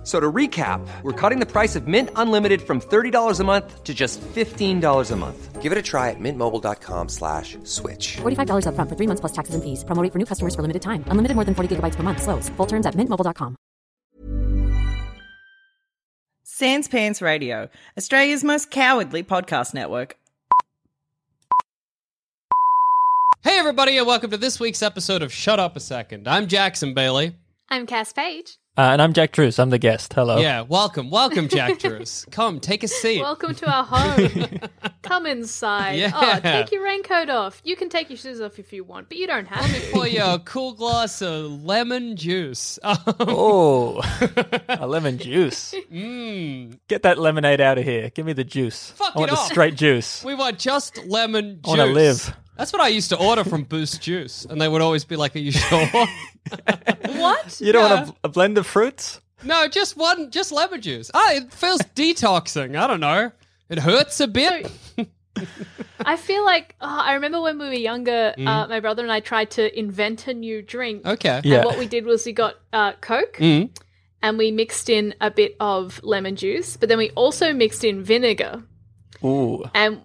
F- So to recap, we're cutting the price of Mint Unlimited from $30 a month to just $15 a month. Give it a try at mintmobile.com slash switch. $45 upfront for three months plus taxes and fees. Promo rate for new customers for limited time. Unlimited more than 40 gigabytes per month. Slows. Full terms at mintmobile.com. Sans Pants Radio, Australia's most cowardly podcast network. Hey, everybody, and welcome to this week's episode of Shut Up a Second. I'm Jackson Bailey. I'm Cass Page. Uh, and I'm Jack Druce. I'm the guest. Hello. Yeah, welcome, welcome, Jack Druce. Come, take a seat. Welcome to our home. Come inside. Yeah. Oh, take your raincoat off. You can take your shoes off if you want, but you don't have to. For your cool glass of lemon juice. Um, Oh, a lemon juice. mm, Get that lemonade out of here. Give me the juice. Fuck I want it the off. straight juice. we want just lemon juice. I juice. wanna live. That's what I used to order from Boost Juice, and they would always be like, "Are you sure?" what? You don't Yeah. want a, a blend of fruits? no, just one, just lemon juice. Ah, it feels detoxing. I don't know. It hurts a bit. I feel like oh, I remember when we were younger, uh, my brother and I tried to invent a new drink. Mm. okay. Yeah. And what we did was we got uh, Coke Mm. and we mixed in a bit of lemon juice, but then we also mixed in vinegar. Ooh. And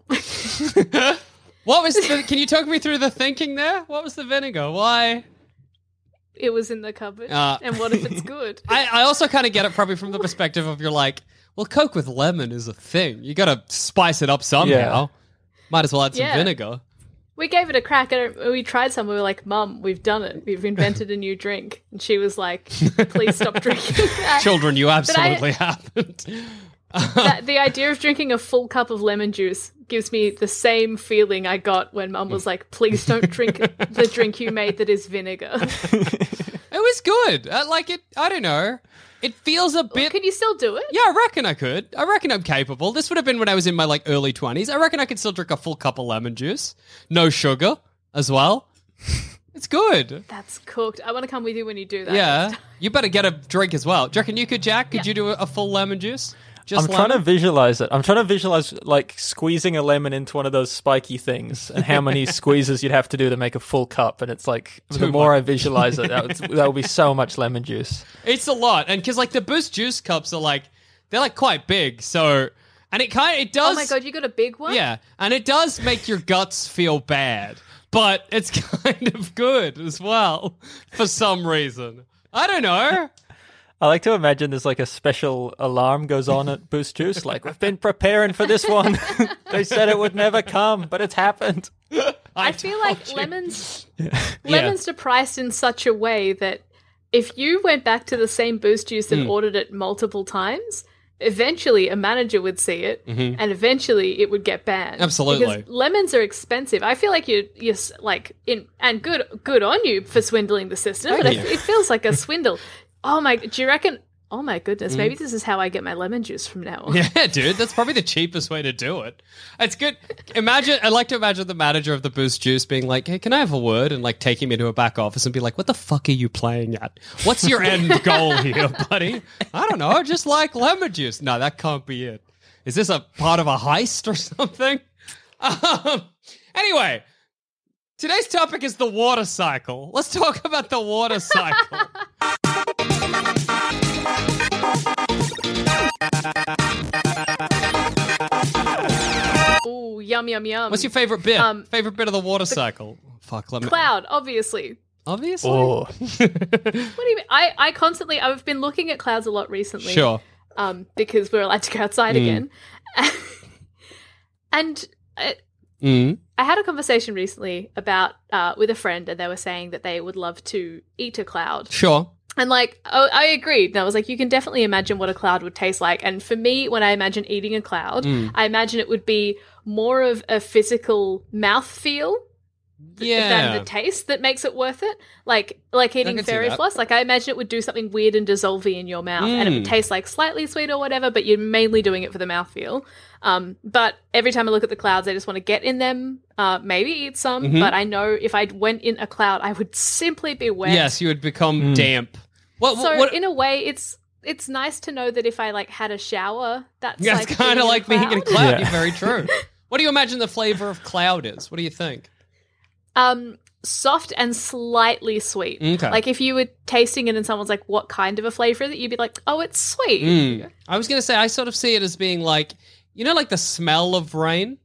What was? The, can you talk me through the thinking there? What was the vinegar? Why? it was in the cupboard. Ah. and what if it's good? I, I also kind of get it probably from the perspective of you're like, well, Coke with lemon is a thing. You got to spice it up somehow. Might as well add some Yeah. vinegar. We gave it a crack. and We tried some. We were like, "Mum, we've done it. We've invented a new drink." And she was like, "Please stop drinking that." Children, you I- absolutely haven't. That- the idea of drinking a full cup of lemon juice gives me the same feeling I got when Mum was like, "Please don't drink the drink you made that is vinegar." It was good. I like it. I don't know. It feels a bit. Can you still do it? yeah, I reckon I could. I reckon I'm capable. This would have been when I was in my like early 20s. I reckon I could still drink a full cup of lemon juice. No sugar as well. It's good. That's cooked. I want to come with you when you do that. Yeah. You better get a drink as well. Do you reckon you could, Jack? Could Yeah. you do a, a full lemon juice? Just I'm trying to visualize it. I'm trying to visualize like squeezing a lemon into one of those spiky things and how many squeezes you'd have to do to make a full cup. And it's like, the Too more much. I visualize it, that would, that would be so much lemon juice. It's a lot, and because like the Boost Juice cups are like they're like quite big, so and it kind of it oh does. Oh my god, you got a big one. Yeah, and it does make your guts feel bad, but it's kind of good as well for some reason. I don't know. I like to imagine there's like a special alarm goes on at Boost Juice. Like, we've been preparing for this one. they said it would never come, but it's happened. I feel like you. lemons lemons are priced in such a way that if you went back to the same boost juice and ordered it multiple times, eventually a manager would see it and eventually it would get banned. Mm-hmm. Absolutely. Because lemons are expensive. I feel like you're you're like in and good good on you for swindling the system, but Thank it, you. it feels like a swindle. Oh my do you reckon Oh my goodness, Mm. maybe this is how I get my lemon juice from now on. Yeah, dude, that's probably the cheapest way to do it. It's good. Imagine, I like to imagine the manager of the Boost Juice being like, "Hey, can I have a word?" and like taking me to a back office and be like, "What the fuck are you playing at? What's your end goal here, buddy? I don't know, just like lemon juice. No, that can't be it. Is this a part of a heist or something?" Um, anyway, today's topic is the water cycle. Let's talk about the water cycle. Yum yum yum. What's your favorite bit? Um, favorite bit of the water cycle? Fuck, let me. cloud? Obviously. Obviously. Oh, What do you mean? I, I constantly I've been looking at clouds a lot recently. Sure. Um, because we're allowed to go outside again. and I, Mm. I had a conversation recently about uh, with a friend, and they were saying that they would love to eat a cloud. Sure. And like, oh, I agreed. And I was like, you can definitely imagine what a cloud would taste like. And for me, when I imagine eating a cloud, Mm. I imagine it would be more of a physical mouth feel Yeah. than the taste that makes it worth it. Like like eating fairy floss. Like I imagine it would do something weird and dissolvey in your mouth, and it would Mm. taste like slightly sweet or whatever. But you're mainly doing it for the mouthfeel. Um, but every time I look at the clouds, I just want to get in them. Uh, maybe eat some. Mhm. But I know if I went in a cloud, I would simply be wet. Yes, you would become Mm. damp. What, So what, in a way, it's it's nice to know that if I like had a shower, that's yeah, like it's kind of in a like being in a cloud. cloud. Yeah. You're very true. what do you imagine the flavor of cloud is? What do you think? Um, soft and slightly sweet. Okay. Like if you were tasting it and someone's like, "What kind of a flavor is it?" You'd be like, "Oh, it's sweet." Mm. I was going to say, I sort of see it as being like, you know, like the smell of rain?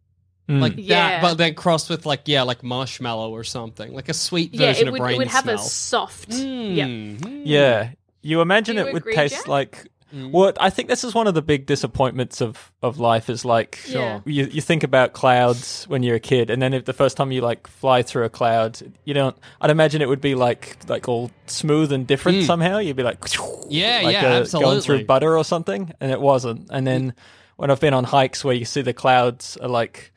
Mm. Like Yeah. that, but then crossed with like, yeah, like marshmallow or something. Like a sweet Yeah, version it would, of rain it would have smell. a soft. Yeah. Mm. Yeah. You imagine you it would taste Jack? like. Mm. Well, I think this is one of the big disappointments of, of life is like Sure. you, you think about clouds when you're a kid, and then if the first time you like fly through a cloud, you don't. I'd imagine it would be like like all smooth and different somehow. You'd be like, Mm. Yeah, like yeah, uh, going through butter or something, and it wasn't. And then when I've been on hikes where you see the clouds are like.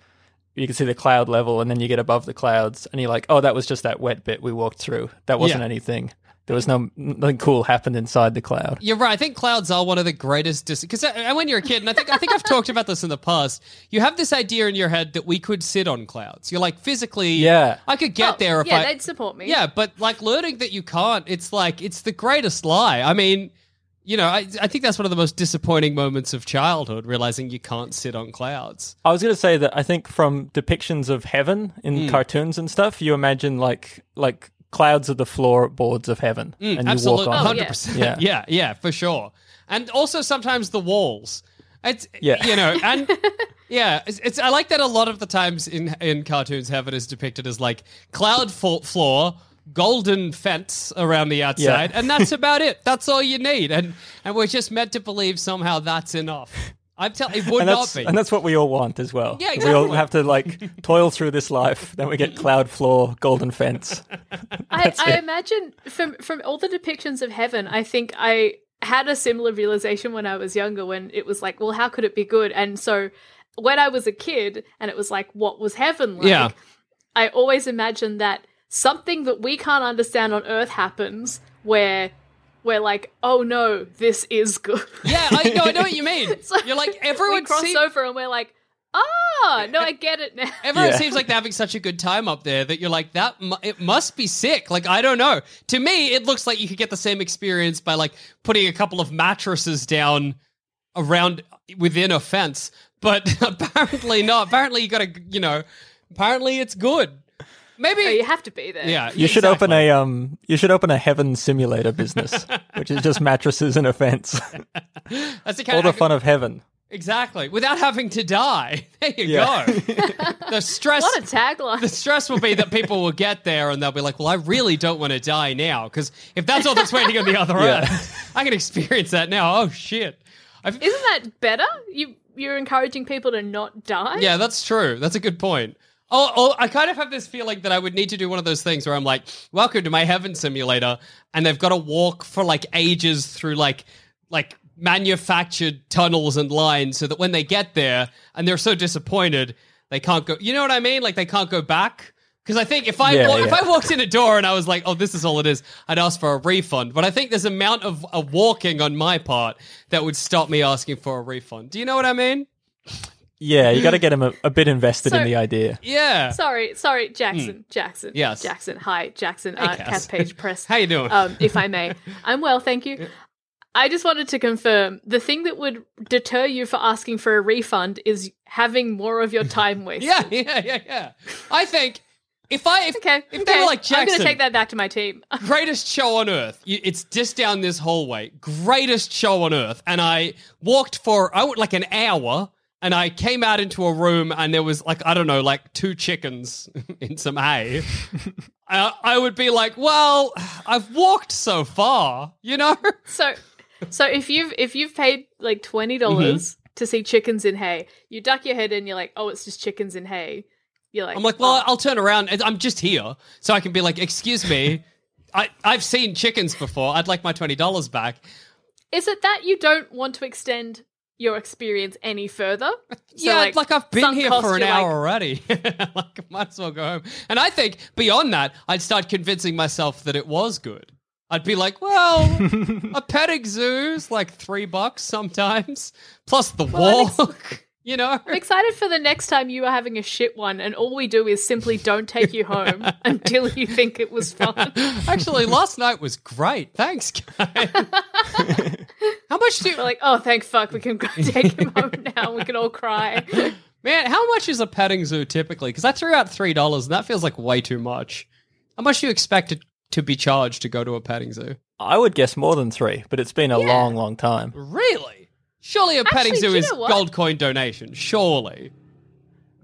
You can see the cloud level, and then you get above the clouds, and you're like, "Oh, that was just that wet bit we walked through. That wasn't Yeah. anything. There was no nothing cool happened inside the cloud." You're right. I think clouds are one of the greatest because uh, uh, when you're a kid, and I think I think I've talked about this in the past. You have this idea in your head that we could sit on clouds. You're like physically, Yeah. I could get Oh, there if yeah, I. they'd support me. Yeah, but like learning that you can't, it's like it's the greatest lie. I mean, you know, I I think that's one of the most disappointing moments of childhood, realizing you can't sit on clouds. I was going to say that I think from depictions of heaven in Mm. cartoons and stuff, you imagine like like clouds are the floorboards of heaven, and you Absolutely, walk on. Oh, hundred yeah. percent. Yeah. Yeah, yeah, for sure. And also sometimes the walls. It's Yeah. you know, and yeah, it's, it's I like that a lot of the times in in cartoons, heaven is depicted as like cloud fo- floor. Golden fence around the outside, Yeah. and that's about it. That's all you need, and and we're just meant to believe somehow that's enough. I'm telling, it would and not that's be. and that's what we all want as well. Yeah, We all have to like toil through this life, then we get cloud floor, golden fence. I, I imagine from from all the depictions of heaven, I think I had a similar realization when I was younger. When it was like, well, how could it be good? And so when I was a kid, and it was like, what was heaven like? Yeah. I always imagined that something that we can't understand on Earth happens, where we're like, oh no, this is good. yeah, I know, I know what you mean. So You're like we everyone cross seem- over and we're like, ah, no, I get it now. Everyone Yeah. seems like they're having such a good time up there that you're like that. Mu- it must be sick. Like I don't know. To me, it looks like you could get the same experience by like putting a couple of mattresses down around within a fence, but apparently not. Apparently you got to, you know. Apparently it's good. Maybe Oh, you have to be there. yeah. You should open a um you should open a heaven simulator business, which is just mattresses and a fence. That's the kind all of the fun of heaven. exactly without having to die. There you Yeah. go. the stress. What a tagline. the stress will be that people will get there and they'll be like, "Well, I really don't want to die now because if that's all that's waiting on the other Yeah. end, I can experience that now." Oh shit! I've, Isn't that better? You you're encouraging people to not die. yeah, that's true. That's a good point. Oh, oh, I kind of have this feeling that I would need to do one of those things where I'm like, "Welcome to my heaven simulator," and they've got to walk for like ages through like like manufactured tunnels and lines, so that when they get there and they're so disappointed, they can't go. You know what I mean? Like they can't go back. Because I think if I Yeah, if yeah. I walked in a door and I was like, "Oh, this is all it is," I'd ask for a refund. But I think there's amount of uh, walking on my part that would stop me asking for a refund. Do you know what I mean? Yeah, you got to get him a, a bit invested So- in the idea. Yeah. Sorry, sorry, Jackson. Jackson. Hmm. Yes. Jackson. Hi, Jackson. Hey, uh, Cass. Cass Page Press. How you doing? Um, if I may. I'm well, thank you. I just wanted to confirm the thing that would deter you for asking for a refund is having more of your time wasted. yeah, yeah, yeah, yeah. I think if I if, Okay. if okay. they were like I'm Jackson, going to take that back to my team. greatest show on earth. You, it's just down this hallway. Greatest show on earth. And I walked for I went like an hour and I came out into a room and there was like I don't know like two chickens in some hay. I, I would be like, well, I've walked so far, you know. so, so if you've if you've paid like twenty dollars Mm-hmm. to see chickens in hay, you duck your head in. You're like, oh, it's just chickens in hay. You're like, I'm like, well, oh. I'll turn around. and I'm just here, so I can be like, excuse me. I, I've seen chickens before. I'd like my twenty dollars back. Is it that you don't want to extend your experience any further? So, yeah, like, I've been here cost, for an hour like, already. like, might as well go home. And I think beyond that, I'd start convincing myself that it was good. I'd be like, well, a petting zoo's like three bucks sometimes, plus the Well, walk. You know? I'm excited for the next time you are having a shit one, and all we do is simply don't take you home until you think it was fun. Actually, last night was great. Thanks, guys. How much do We're like, oh, thank fuck, we can go take him home now. We can all cry. man? How much is a petting zoo typically? Because I threw out three dollars, and that feels like way too much. How much do you expect it to be charged to go to a petting zoo? I would guess more than three, but it's been a long, long time. Really? Surely a petting Actually, zoo you is know what? gold coin donation. Surely.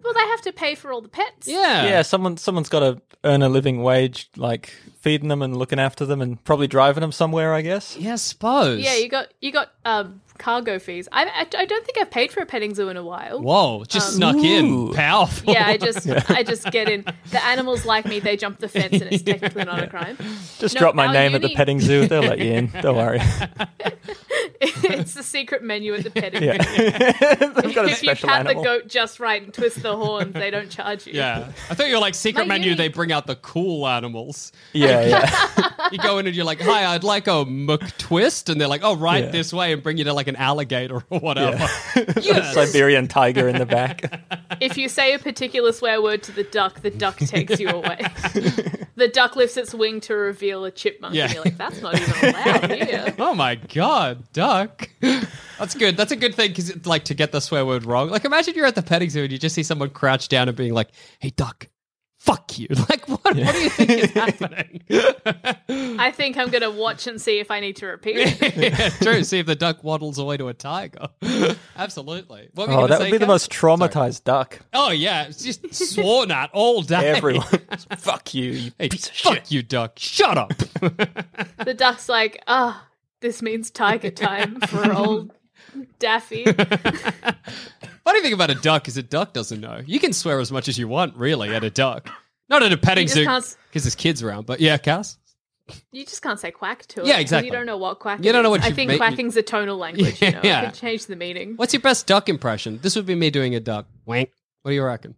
Well, they have to pay for all the pets. Yeah. Yeah, someone someone's got to earn a living wage, like feeding them and looking after them, and probably driving them somewhere. I guess. Yeah, I suppose. Yeah, you got you got um, cargo fees. I, I I don't think I've paid for a petting zoo in a while. Whoa, just um, snuck in. Ooh. Powerful. Yeah, I just I just get in. The animals like me. They jump the fence, and it's technically not a crime. Just No, drop my our name at the petting zoo. They'll let you in. Don't worry. it's the secret menu at the petting Yeah, zoo. they've got a If you special pat animal. the goat just right and twist the horns, they don't charge you. Yeah. I thought you were like secret My menu, uni- they bring out the cool animals. Yeah, yeah. You go in and you're like, hi, I'd like a McTwist. And they're like, oh, right Yeah. this way and bring you to like an alligator or whatever. Yes. Siberian tiger in the back. If you say a particular swear word to the duck, the duck takes you away. the duck lifts its wing to reveal a chipmunk, Yeah. and you're like, "That's not even allowed here." Oh my god, duck. That's good. That's a good thing because, like, to get the swear word wrong. Like, imagine you're at the petting zoo and you just see someone crouch down and being like, "Hey, duck, fuck you." Like, what? What do you think is happening? I think I'm gonna watch and see if I need to repeat it. yeah, true. See if the duck waddles away to a tiger. Absolutely. What Oh, that say, would be the most traumatized duck. Oh yeah, it's just sworn at all day. Everyone, fuck you, you Hey, piece of fuck shit. you, duck. Shut up. The duck's like, "Ah, this means tiger time for old Daffy." Funny thing about a duck is a duck doesn't know. You can swear as much as you want, really, at a duck. Not at a petting zoo because there's kids around. But yeah, Cass. You just can't say quack to it. Yeah, 'cause exactly. You don't know what quack. You don't know is. what I think make- quacking's a tonal language. You know, Yeah. it could change the meaning. What's your best duck impression? This would be me doing a duck. Wank. What do you reckon?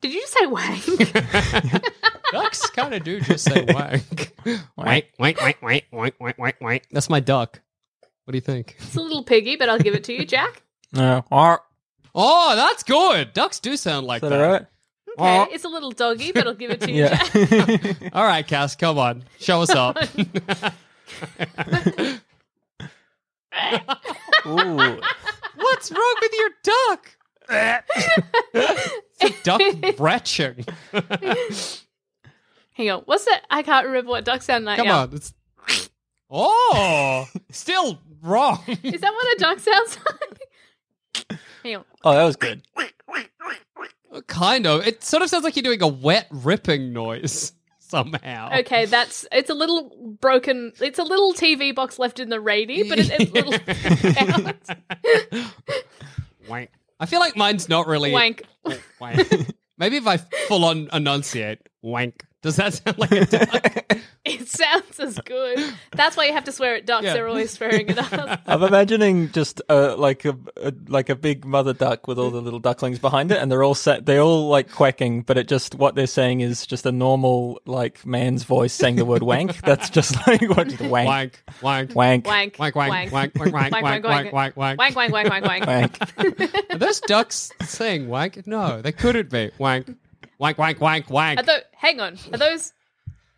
Did you say wank? Ducks kind of do just say wank. wank, wank, wank, wank, wank, wank, wank, wank. That's my duck. What do you think? it's a little piggy, but I'll give it to you, Jack. Uh, no, Arr. Oh, that's good. Ducks do sound like is that. that all right? Okay, it's a little doggy, but I'll give it to you, Yeah. Jack. All right, Cass, come on. Show us up. Ooh. What's wrong with your duck? it's a duck retching. Hang on, what's that? I can't remember what duck sound like. Come now. on. It's... Oh, still wrong. Is that what a duck sounds like? Hang on. Oh, that was good. kind of. It sort of sounds like you're doing a wet ripping noise somehow. Okay, that's it's a little broken. It's a little TV box left in the radio, but it, it's little Wank. I feel like mine's not really wank. Oh, wank. Maybe if I full on enunciate wank. Does that sound like a duck? It sounds as good. That's why you have to swear at ducks. Yeah. They're always swearing at us. I'm imagining just uh, like a, a like a big mother duck with all the little ducklings behind it, and they're all sa- they're all like quacking, but it just what they're saying is just a normal like man's voice saying the word wank. That's just like what just wank wank. Wank. wank Wank. Wank, wank, wank, wank, wank, wank, wank, wank, wank. Wank, wank, wank, wank, wank. wank. Are those ducks saying wank? No, they couldn't be. Wank. Wank, wank, wank, wank. Are tho- hang on. Are those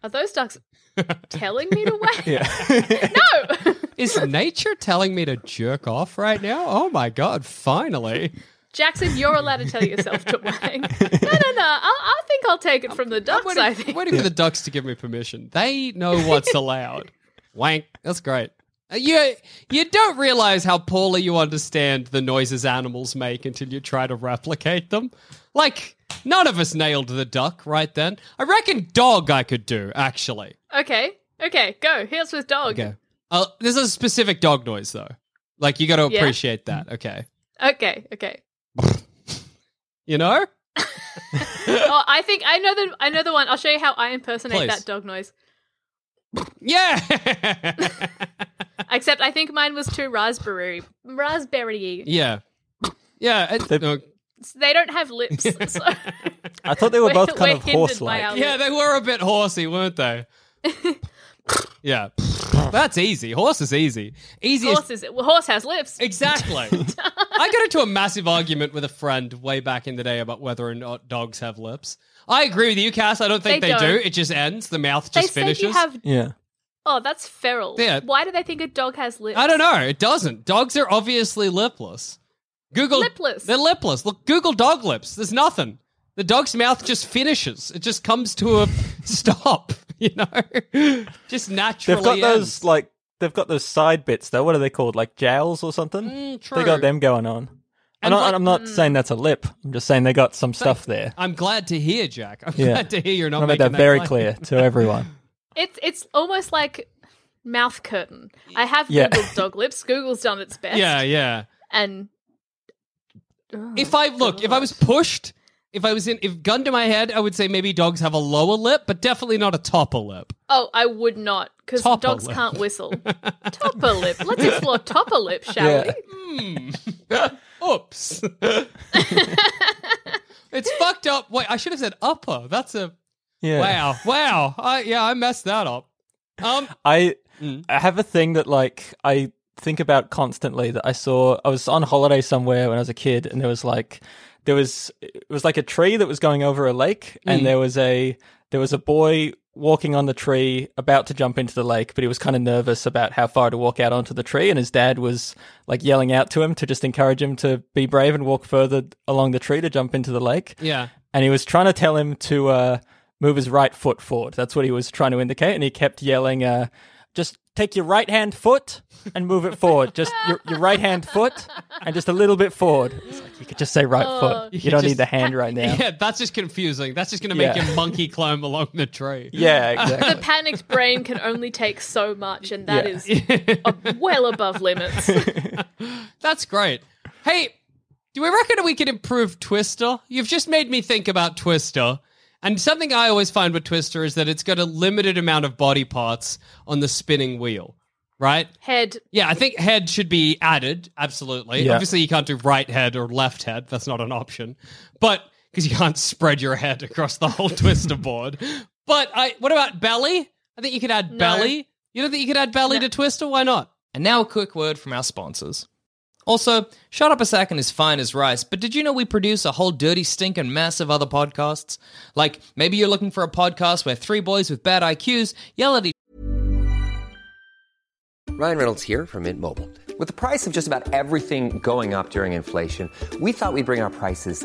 are those ducks telling me to wank? Yeah. No. Is nature telling me to jerk off right now? Oh my god, finally. Jackson, you're allowed to tell yourself to wank. No, no, no. I'll, I think I'll take it from the I'm ducks. waiting, I I'm think. waiting for the ducks to give me permission. They know what's allowed. Wank. That's great. You, you don't realize how poorly you understand the noises animals make until you try to replicate them. Like, none of us nailed the duck right then. I reckon dog I could do, actually. Okay. Okay. Go. Here's with dog. Okay. Uh, there's a specific dog noise, though. Like, you got to Yeah? appreciate that, okay? Okay. Okay. You know? oh, I think I know the I know the one. I'll show you how I impersonate Please. that dog noise. Yeah! Except I think mine was too raspberry. Raspberry. yeah. Yeah. it- They- no, They don't have lips. So I thought they were We're- both kind we're of horse like. yeah, they were a bit horsey, weren't they? Yeah, that's easy. Horse is easy. Easy. Horse is well, horse has lips. Exactly. I got into a massive argument with a friend way back in the day about whether or not dogs have lips. I agree with you, Cass. I don't think They they, do. don't. It just ends. The mouth They just say finishes. you have. Yeah. Oh, that's feral. Yeah. Why do they think a dog has lips? I don't know. It doesn't. Dogs are obviously lipless. Google Lipless. They're lipless. Look, Google dog lips. There's nothing. The dog's mouth just finishes. It just comes to a stop. You know, just naturally. They've got those like they've got those side bits though. What are they called? Like jowls or something? Mm, They got them going on. And I'm not, like- I'm not saying that's a lip. I'm just saying they got some stuff there. I'm glad to hear, Jack. I'm Yeah. glad to hear you're I not want to make that very claim. clear to everyone. It's it's almost like mouth curtain. I have Yeah. Googled dog lips. Google's done its best. Yeah, yeah. And If I look, if I was pushed, if I was in, if gun to my head, I would say maybe dogs have a lower lip, but definitely not a topper lip. oh, I would not because dogs lip. can't whistle. topper lip. Let's explore topper lip, shall Yeah. we? Hmm. Oops. it's fucked up. Wait, I should have said upper. That's a Yeah. wow, wow. I, yeah, I messed that up. Um, I Mm. I have a thing that like I think about constantly that I saw I was on holiday somewhere when I was a kid and there was like there was it was like a tree that was going over a lake Mm. and there was a there was a boy walking on the tree about to jump into the lake but he was kind of nervous about how far to walk out onto the tree and his dad was like yelling out to him to just encourage him to be brave and walk further along the tree to jump into the lake yeah. and he was trying to tell him to uh, move his right foot forward. That's what he was trying to indicate, and he kept yelling, uh, "Just take your right hand foot and move it forward. Just your, your right hand foot and just a little bit forward." It's like you could just say right foot. You, could don't just- need the hand right now. Yeah, that's just confusing. That's just going to make Yeah. your monkey climb along the tree. Yeah, exactly. The panicked brain can only take so much, and that Yeah. is a- well above limits. That's great. Hey, do we reckon we could improve Twister? You've just made me think about Twister. And something I always find with Twister is that it's got a limited amount of body parts on the spinning wheel, right? Head. Yeah, I think head should be added. Absolutely. Yeah. Obviously, you can't do right head or left head. That's not an option. But because you can't spread your head across the whole Twister board. But I, what about belly? I think you could add No. belly. You don't think you could add belly to Twister? Why not? And now a quick word from our sponsors. Also, Shut Up a Second is fine as rice, but did you know we produce a whole dirty stinking mess of other podcasts? Like, maybe you're looking for a podcast where three boys with bad IQs yell at each other Ryan Reynolds here from Mint Mobile. With the price of just about everything going up during inflation, we thought we'd bring our prices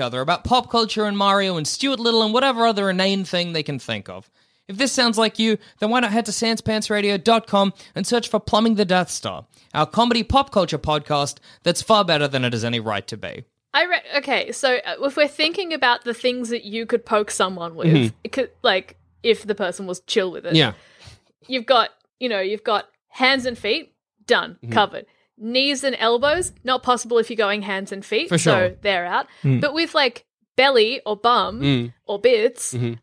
other about pop culture and Mario and Stuart Little and whatever other inane thing they can think of. If this sounds like you, then why not head to sanspantsradio.com and search for Plumbing the Death Star, our comedy pop culture podcast that's far better than it has any right to be. I re- okay, so uh, if we're thinking about the things that you could poke someone with, Mm-hmm. it could, like if the person was chill with it, Yeah. you've got you know you've got hands and feet done Mm-hmm. covered knees and elbows not possible if you're going hands and feet For sure. so they're out but with like belly or bum Mm. or bits Mhm.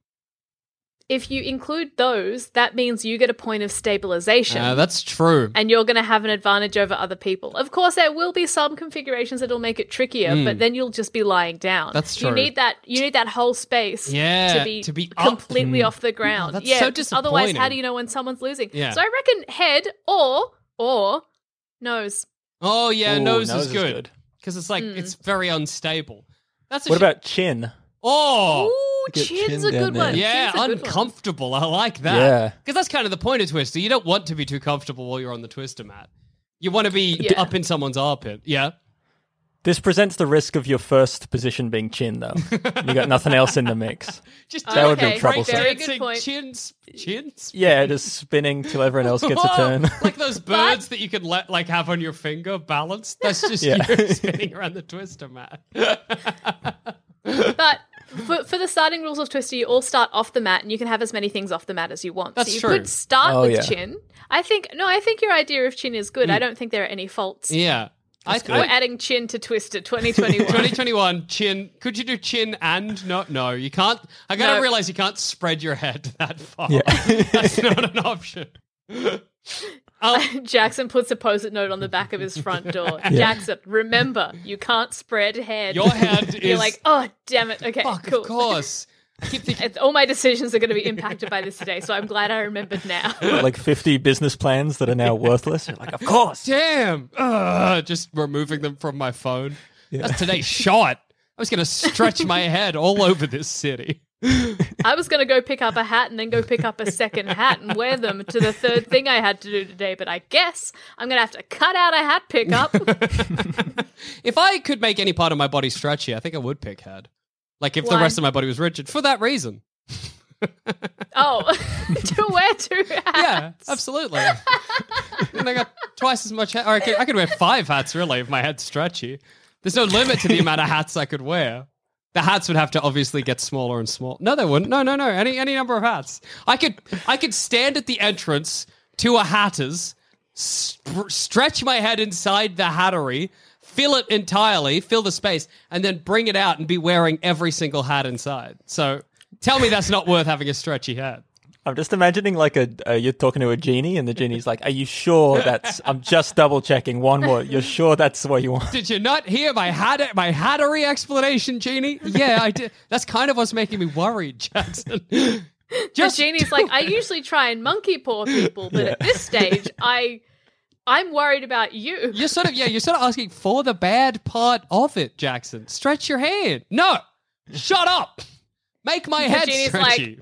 if you include those that means you get a point of stabilization Uh, that's true. and you're going to have an advantage over other people. Of course, there will be some configurations that'll make it trickier, but then you'll just be lying down. That's You need that. You need that whole space. Yeah, to be to be up. completely off the ground. that's yeah, so just otherwise, how do you know when someone's losing? Yeah. So I reckon head or or nose. Oh yeah, Ooh, nose, nose is is good good. because it's like it's mm. very unstable. That's a What sh- about chin? oh Ooh, Get chin's chin a down good there. one. yeah, Chin's a good one. uncomfortable. I like that. Yeah. because that's kind of the point of Twister. You don't want to be too comfortable while you're on the Twister mat. You want to be Yeah. up in someone's armpit. Yeah. This presents the risk of your first position being chin, though. you got nothing else in the mix. Just That would be break troublesome. Very good point. Chins, chins. Yeah, just spinning till everyone else gets a turn. like those birds that you could let like have on your finger balanced. That's just Yeah. you spinning around the twister mat. But for, for the starting rules of Twister, you all start off the mat, and you can have as many things off the mat as you want. That's so you true. could start Oh, with yeah. chin. I think no, I think your idea of chin is good. I mm. don't think there are any faults. Yeah. I, We're adding chin to Twister 2021. 2021 chin. Could you do chin and no? No, you can't. I gotta No. realize you can't spread your head that far. That's not an option. Jackson puts a post-it note on the back of his front door. Jackson, remember, you can't spread head. Your head You're is like, oh damn it. Okay, fuck. cool. Of course. Keep thinking. All my decisions are going to be impacted by this today, so I'm glad I remembered now. like 50 business plans that are now worthless. You're like, of course. Damn. Ugh, just removing them from my phone. That's today's shot. I was gonna stretch my head all over this city. I was going to go pick up a hat and then go pick up a second hat and wear them to the third thing I had to do today, but I guess I'm going to have to cut out a hat pickup. If I could make any part of my body stretchy, I think I would pick head. Like if the rest of my body was rigid, for that reason. oh, to wear two hats. Yeah, absolutely. and I got twice as much. Ha- I could, I could wear five hats really if my head's stretchy. There's no limit to the amount of hats I could wear. The hats would have to obviously get smaller and smaller. No, they wouldn't. No, no, no. Any any number of hats. I could I could stand at the entrance to a hatter's, sp- stretch my head inside the hattery, fill it entirely, fill the space, and then bring it out and be wearing every single hat inside. So tell me that's not worth having a stretchy hat. I'm just imagining like a uh, you're talking to a genie, and the genie's like, "Are you sure that's?" I'm just double checking one more. You're sure that's what you want? Did you not hear my hat my hattery explanation, Genie? Yeah, I did. That's kind of what's making me worried, Jackson. The Just genie's do like, I usually try and monkey paw people, but at this stage, I, I'm worried about you. You're sort of yeah, you're sort of asking for the bad part of it, Jackson. Stretch your hand. No, shut up. Make my head genie's like- stretchy.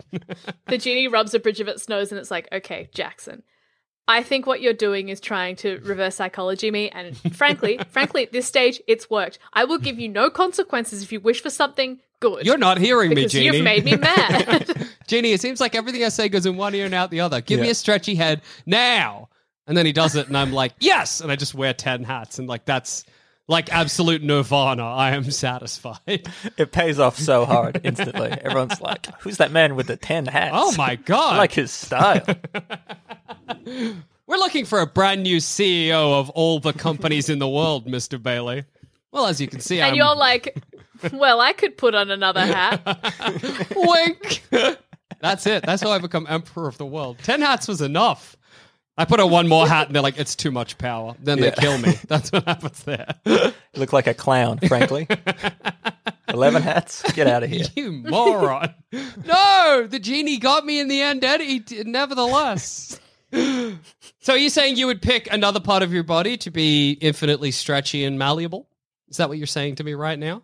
The genie rubs the bridge of its nose, and it's like, okay, Jackson. I think what you're doing is trying to reverse psychology me, and frankly, frankly, at this stage, it's worked. I will give you no consequences if you wish for something good. You're not hearing me, because Genie. you've made me mad. Genie, it seems like everything I say goes in one ear and out the other. Give me a stretchy head now. And then he does it, and I'm like, yes. And I just wear 10 hats. And like, that's like absolute nirvana. I am satisfied. It pays off so hard instantly. Everyone's like, "Who's that man with the ten hats?" Oh my God. I like his style. We're looking for a brand new CEO of all the companies in the world, Mr. Bailey. Well, as you can see, and I'm you're like, well, I could put on another hat. wink. That's it. That's how I become emperor of the world. Ten hats was enough. I put on one more hat, and they're like, "It's too much power." Then they kill me. That's what happens there. You look like a clown, frankly. Eleven hats. Get out of here. You moron. no, the genie got me in the end, Eddie. Nevertheless. So are you saying you would pick another part of your body to be infinitely stretchy and malleable? Is that what you're saying to me right now?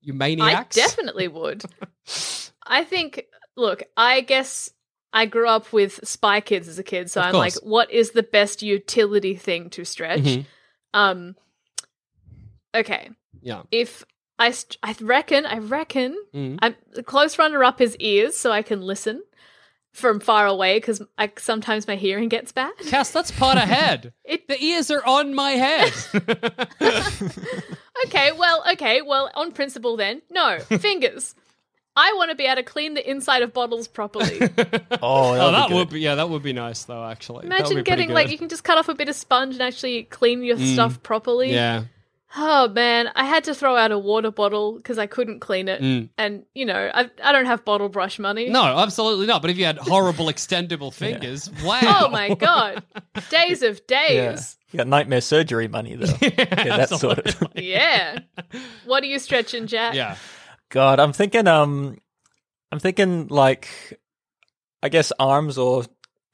You maniacs? I definitely would. I think, look, I guess I grew up with Spy Kids as a kid, so Of I'm like, what is the best utility thing to stretch? Mhm. Um, okay, Yeah. if I, st- I reckon, I reckon, Mhm. I'm the close runner up is ears, so I can listen from far away because I sometimes my hearing gets bad. Cass, that's part of head. It- the ears are on my head. Okay, well, okay, well, on principle then, no fingers. I want to be able to clean the inside of bottles properly. Oh, oh, that be would be yeah, that would be nice though. Actually, Imagine getting like you can just cut off a bit of sponge and actually clean your stuff properly. yeah. Oh man, I had to throw out a water bottle because I couldn't clean it, Mm. and you know I I don't have bottle brush money. No, absolutely not. But if you had horrible extendable fingers, wow. Oh my god, days of Yeah. days. You got nightmare surgery money though. yeah, that sort of. Yeah. What are you stretching, Jack? Yeah. God, I'm thinking. Um, I'm thinking like, I guess arms or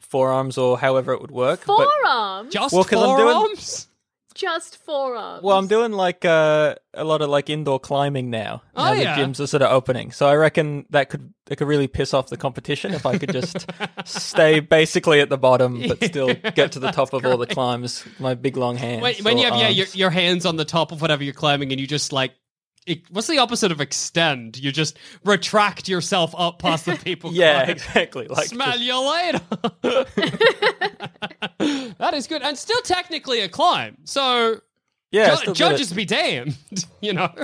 forearms or however it would work. but- Forearms. Just Well, 'cause I'm doing- forearms? Just forearms. Well, I'm doing like uh, a lot of like indoor climbing now. Oh, now yeah. the gyms are sort of opening, so I reckon that could that could really piss off the competition if I could just stay basically at the bottom but still get to the top of all the climbs. with My big long hands. When, when or you have yeah your, arms. your hands on the top of whatever you're climbing and you just like it, what's the opposite of extend? You just retract yourself up past the people. yeah, climbing. exactly. Like Smell just- you later. that is good, and still technically a climb. So yeah, ju- judges be damned. You know,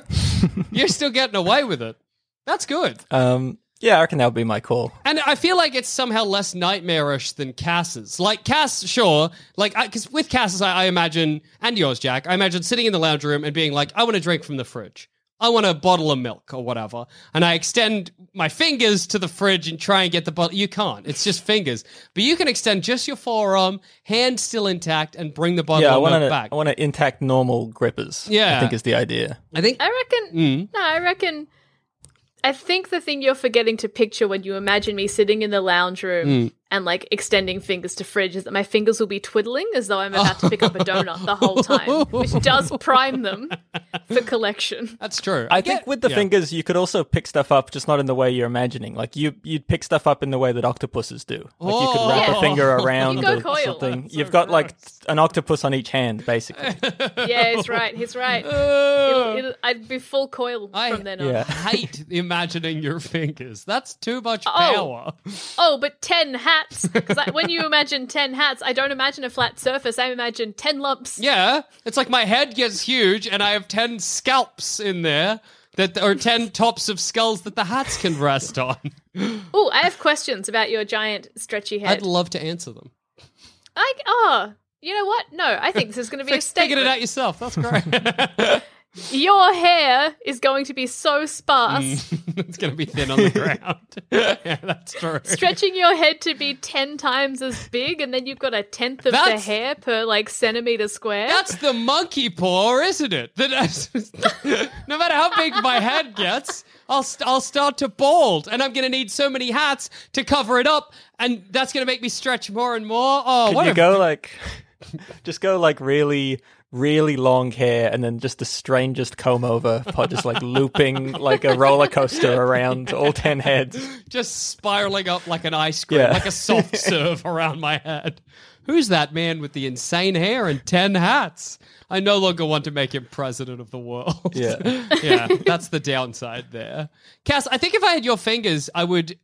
you're still getting away with it. That's good. Um, yeah, I reckon that would be my call. And I feel like it's somehow less nightmarish than Cass's. Like Cass, sure, like because with Cass's, I, I imagine, and yours, Jack, I imagine sitting in the lounge room and being like, I want a drink from the fridge. I want a bottle of milk or whatever, and I extend my fingers to the fridge and try and get the bottle. You can't; it's just fingers. But you can extend just your forearm, hand still intact, and bring the bottle yeah, I of want milk to. back. I want to intact normal grippers. Yeah. I think is the idea. I think I reckon. Mm. No, I reckon. I think the thing you're forgetting to picture when you imagine me sitting in the lounge room mm. And like extending fingers to fridge is that my fingers will be twiddling as though I'm about to pick up a donut the whole time, which does prime them for collection. that's true. I get- think with the yeah. fingers, you could also pick stuff up, just not in the way you're imagining. Like you, you'd pick stuff up in the way that octopuses do. Like you could wrap Yeah. a finger around You go or coil. something. You've got like an octopus on each hand, basically. Yeah, he's right. He's right. It'll, oh. it'll, I'd be full coil I from then on. Yeah. hate imagining your fingers. That's too much Oh. power. Oh, but 10 hats. Because when you imagine 10 hats, I don't imagine a flat surface. I imagine 10 lumps. Yeah, it's like my head gets huge and I have 10 scalps in there that are 10 tops of skulls that the hats can rest on. Oh, I have questions about your giant stretchy head. I'd love to answer them. I, oh, you know what? No, I think this is going to be a Figured statement. it out yourself. That's great. Your hair is going to be so sparse. Mm. it's going to be thin on the ground. yeah, that's true. Stretching your head to be 10 times as big, and then you've got a tenth of the hair per like centimeter square. That's the monkey paw, isn't it? That no matter how big my head gets, I'll st- I'll start to bald, and I'm going to need so many hats to cover it up, and that's going to make me stretch more and more. Oh, Could what you a go like, just go like really, really long hair, and then just the strangest comb over, pod just like looping like a roller coaster around all ten heads. just spiraling up like an ice cream, Yeah. like a soft serve around my head. Who's that man with the insane hair and 10 hats? I no longer want to make him president of the world. Yeah. yeah, that's the downside there. Cass, I think if I had your fingers, I would.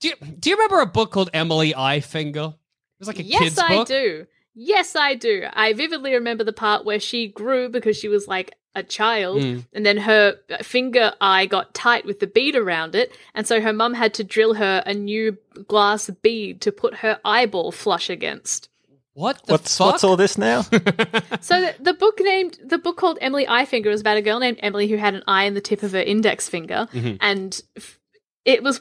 Do you, do you remember a book called Emily Eyefinger It was like a yes, kid's I book. do. Yes, I do. I vividly remember the part where she grew because she was like a child, Mm. and then her finger eye got tight with the bead around it, and so her mum had to drill her a new glass bead to put her eyeball flush against. What the What's fuck? what's all this now? So the, the book named the book called Emily Eyefinger was about a girl named Emily who had an eye in the tip of her index finger, Mm-hmm. and f- it was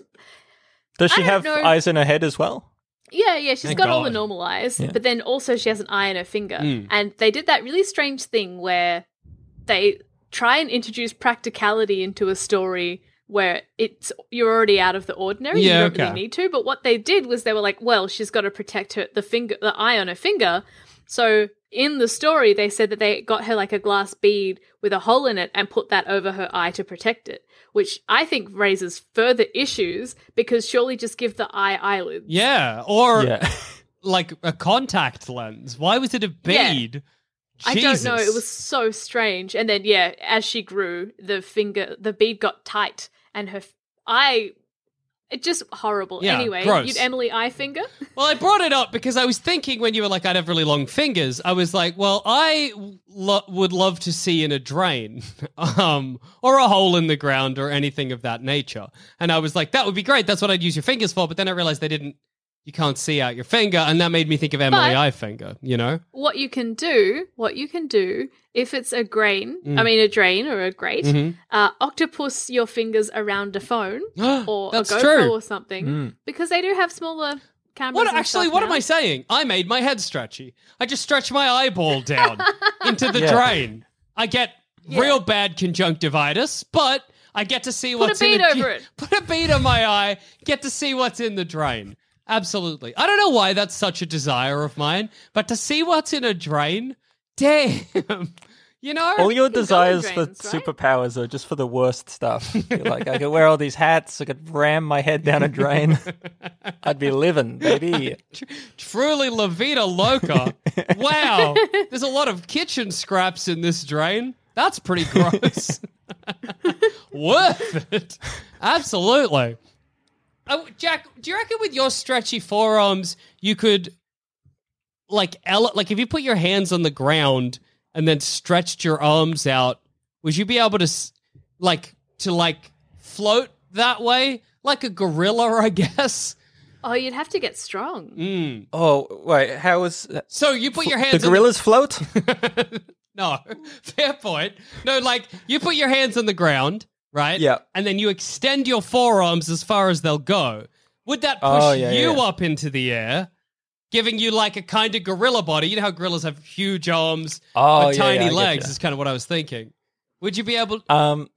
Does she have know. eyes in her head as well? Yeah, yeah, she's Thank got all the normal eyes, but then also she has an eye in her finger. Hmm. And they did that really strange thing where they try and introduce practicality into a story where it's you're already out of the ordinary. Yeah, you don't okay. really need to. But what they did was they were like, well, she's got to protect her the finger, the eye on her finger. So in the story, they said that they got her like a glass bead with a hole in it and put that over her eye to protect it, which I think raises further issues because surely just give the eye eyelids. Yeah, or Yeah. like a contact lens. Why was it a Yeah. bead? I don't know. It was so strange. And then, yeah, as she grew, the finger, the bead got tight, and her f- eye, it just horrible. Yeah, anyway, gross. you'd Emily Eyefinger. Well, I brought it up because I was thinking when you were like, I'd have really long fingers. I was like, well, I lo- would love to see in a drain, um, or a hole in the ground, or anything of that nature. And I was like, that would be great. That's what I'd use your fingers for. But then I realized they didn't. You can't see out your finger, and that made me think of Emily But- Eyefinger. You know, what you can do, what you can do, if it's a grain, Mm. I mean a drain or a grate, Mm-hmm. uh, octopus your fingers around a phone or That's a GoPro true. or something, because they do have smaller cameras. What actually? stuff What am. I saying? I made my head stretchy. I just stretched my eyeball down into the Yeah. drain. I get real bad conjunctivitis, but I get to see Put what's in Put a bead the over it. Put a bead on my eye. Get to see what's in the drain. Absolutely. I don't know why that's such a desire of mine, but to see what's in a drain, damn. You know, All your can go in desires for right? superpowers are just for the worst stuff. You're like, I could wear all these hats, I could ram my head down a drain. I'd be living, baby. truly La Vida Loca. wow. There's a lot of kitchen scraps in this drain. That's pretty gross. Worth it. Absolutely. Oh, Jack, do you reckon with your stretchy forearms, you could, like, ele- like if you put your hands on the ground and then stretched your arms out, would you be able to, like, to like float that way, like a gorilla, I guess. Oh, you'd have to get strong. Mm. Oh wait, how was So you put your the hands. on gorillas float? No, fair point. No, like you put your hands on the ground, right? Yeah. And then you extend your forearms as far as they'll go. Would that push Oh, yeah, you yeah. up into the air, giving you like a kind of gorilla body? You know how gorillas have huge arms Oh, but yeah, tiny legs, is kind of what I was thinking. Would you be able Um,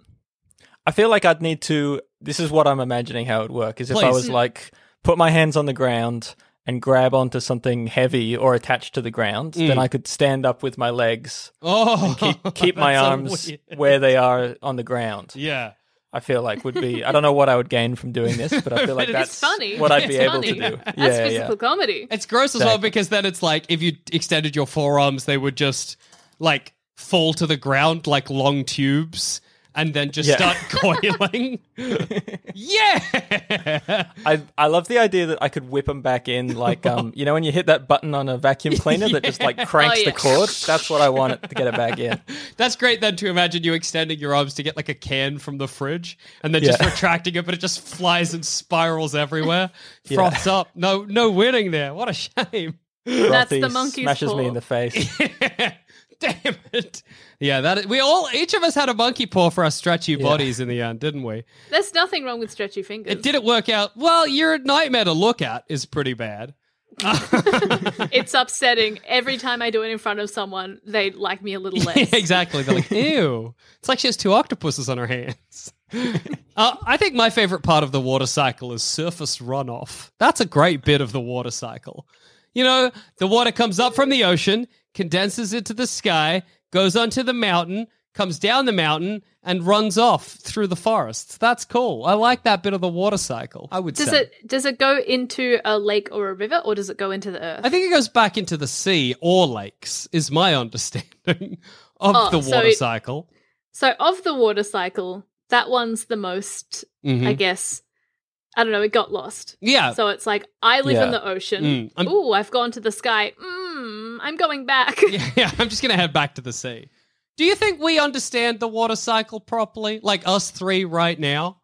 I feel like I'd need to. This is what I'm imagining how it would work. Is if I was like put my hands on the ground and grab onto something heavy or attached to the ground, then mm. I could stand up with my legs, Oh, keep keep my that's so arms weird. where they are on the ground. Yeah. I feel like would be. I don't know what I would gain from doing this, but I feel like that's funny. what I'd be It's able funny. to do. That's yeah, yeah. physical comedy. It's gross as well because then it's like if you extended your forearms, they would just like fall to the ground like long tubes and then just Yeah. start coiling. yeah. I I love the idea that I could whip them back in, like um, you know, when you hit that button on a vacuum cleaner that just like cranks Oh, the cord. That's what I want it to get it back in. That's great then to imagine you extending your arms to get like a can from the fridge and then just Yeah. retracting it, but it just flies and spirals everywhere. Yeah. Froths up. No no winning there. What a shame. That's the Frothy monkey's smashes me in the face. Damn it. Yeah, that we all each of us had a monkey paw for our stretchy bodies in the end, didn't we? There's nothing wrong with stretchy fingers. It didn't work out. Well, you're a nightmare to look at is pretty bad. It's upsetting. Every time I do it in front of someone, they like me a little less. exactly. They're like, ew. It's like she has two octopuses on her hands. uh, I think my favorite part of the water cycle is surface runoff. That's a great bit of the water cycle. You know, the water comes up from the ocean, condenses into the sky, goes onto the mountain, comes down the mountain, and runs off through the forests. That's cool. I like that bit of the water cycle. I would say Does say. it does it go into a lake or a river, or does it go into the earth? I think it goes back into the sea or lakes, is my understanding of Oh, the so water it- cycle. So of the water cycle, that one's the most, Mhm. I guess. I don't know. It got lost. Yeah. So it's like I live in the ocean. Mm, I'm- Ooh, I've gone to the sky. Mm, I'm going back. yeah, yeah, I'm just going to head back to the sea. Do you think we understand the water cycle properly? Like us three right now?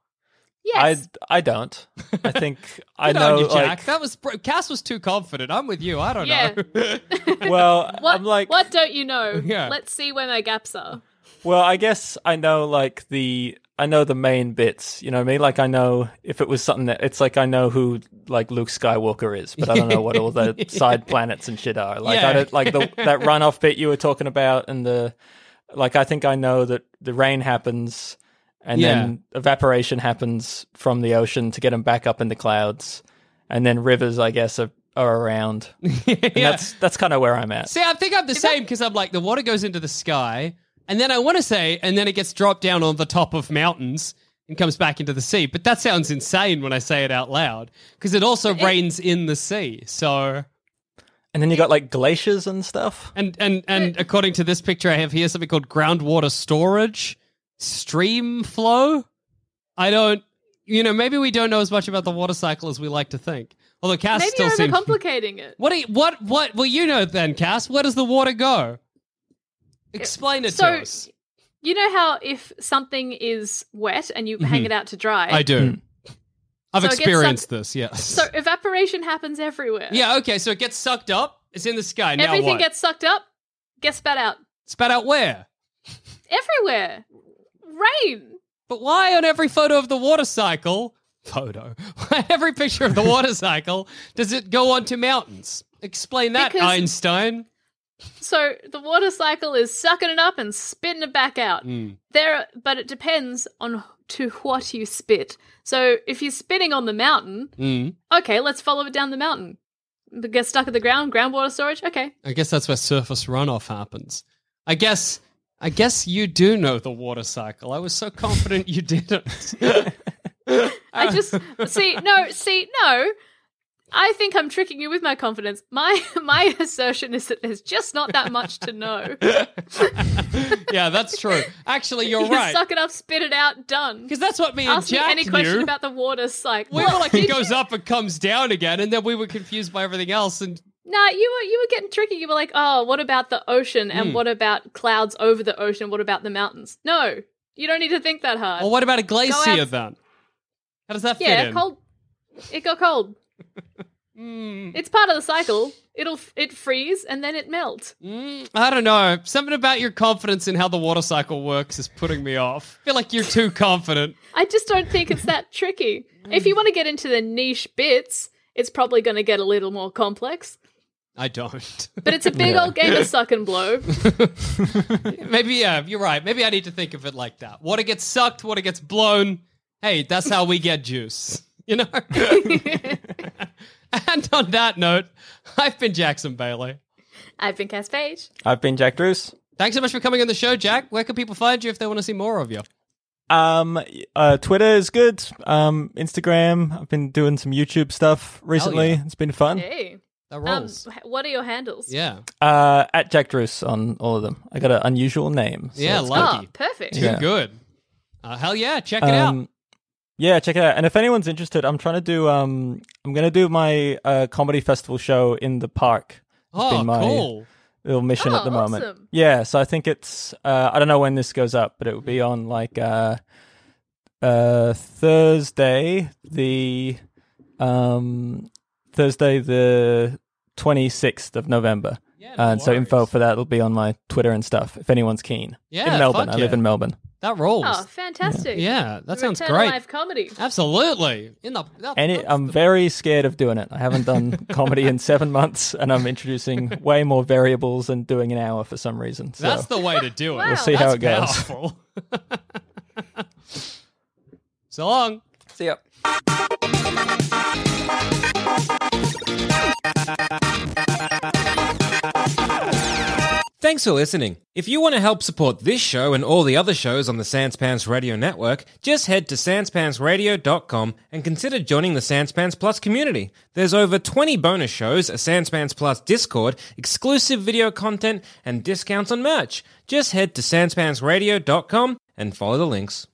yes. I I don't. I think I Good know. on you, Jack. like, that was br- Cass was too confident. I'm with you. I don't Yeah. know. well, what? I'm like, what don't you know? Yeah. Let's see where my gaps are. well, I guess I know like the I know the main bits. You know what I mean? Like I know if it was something that it's like I know who like Luke Skywalker is, but I don't know what all the side planets and shit are. Like Yeah. I don't like the that runoff bit you were talking about, and the like. I think I know that the rain happens. And then evaporation happens from the ocean to get them back up in the clouds, and then rivers, I guess, are, are around. And yeah. that's that's kind of where I'm at. See, I think I'm the same because I'm like the water goes into the sky, and then I want to say, and then it gets dropped down on the top of mountains and comes back into the sea. But that sounds insane when I say it out loud because it also rains in the sea. So, And then you got like glaciers and stuff. and and and according to this picture I have here, something called groundwater storage, stream flow. I don't, you know, maybe we don't know as much about the water cycle as we like to think. Although Cass Maybe still you're seems. overcomplicating it. What do you, what what? Well, you know then, Cass. Where does the water go? Explain it so- to us. You know how if something is wet and you hang it out to dry, Mm-hmm. I do. I've So experienced sucked- this. Yes. so evaporation happens everywhere. yeah. Okay. So it gets sucked up. It's in the sky. Now Everything what? gets sucked up, gets spat out spat out where? everywhere. Rain. But why on every photo of the water cycle? Photo. every picture of the water cycle does it go onto mountains? Explain that, Because- Einstein. So the water cycle is sucking it up and spitting it back out. Mm. There, but it depends on to what you spit. So if you're spitting on the mountain, Mm. okay, let's follow it down the mountain. But Get stuck at the ground, groundwater storage. Okay, I guess that's where surface runoff happens. I guess. I guess you do know the water cycle. I was so confident you didn't. I just see no, see no. I think I'm tricking you with my confidence. My my assertion is that there's just not that much to know. yeah, that's true. Actually, you're you right. suck it up, spit it out, done. Because that's what me and Ask me Jack any question knew. about the water cycle. we were like, it goes up and comes down again, and then we were confused by everything else. And Nah, you were you were getting tricky. You were like, oh, what about the ocean and hmm. what about clouds over the ocean? What about the mountains? No, you don't need to think that hard. well, what about a glacier out- then? How does that fit Yeah, in? cold. It got cold. Mm. It's part of the cycle. It'll it freeze and then it melt. Mm. I don't know. Something about your confidence in how the water cycle works is putting me off. I feel like you're too confident. I just don't think it's that tricky. If you want to get into the niche bits, it's probably going to get a little more complex. I don't. But it's a big old game of suck and blow. Maybe, yeah, you're right. Maybe I need to think of it like that. Water gets sucked, water gets blown. Hey, that's how we get juice. You know? and on that note, I've been Jackson Bailey. I've been Cass Page. I've been Jack Druce. Thanks so much for coming on the show, Jack. Where can people find you if they want to see more of you? Um, uh, Twitter is good. Um, Instagram. I've been doing some YouTube stuff recently. yeah. It's been fun. Hey. That Um, rolls. wh- what are your handles? yeah. Uh, at Jack Druce on all of them. I got an unusual name. so Yeah, it's lucky. Oh, perfect. Too Yeah. good. Uh, hell yeah, check it out. Yeah, check it out. And if anyone's interested, I'm trying to do. Um, I'm going to do my uh, comedy festival show in the park. It's Oh, been my cool. little mission Oh, at the moment. awesome. Yeah, so I think it's. Uh, I don't know when this goes up, but it will be on like uh, uh, Thursday, the um, Thursday the 26th of November. Yeah, no uh, and so info for that will be on my Twitter and stuff. If anyone's keen. Yeah, in Melbourne. fuck I live yeah. in Melbourne. That rolls. Oh, fantastic. Yeah, that sounds Return great. Live comedy. Absolutely. In the, that, And it, I'm the- very scared of doing it. I haven't done comedy in seven months, and I'm introducing way more variables and doing an hour for some reason. So That's the way to do it. Wow. we'll see how it goes. So long. See ya. Thanks for listening. If you want to help support this show and all the other shows on the Sanspants Radio Network, just head to sanspantsradio.com and consider joining the Sanspants Plus community. There's over 20 bonus shows, a Sanspants Plus Discord, exclusive video content, and discounts on merch. Just head to sanspantsradio.com and follow the links.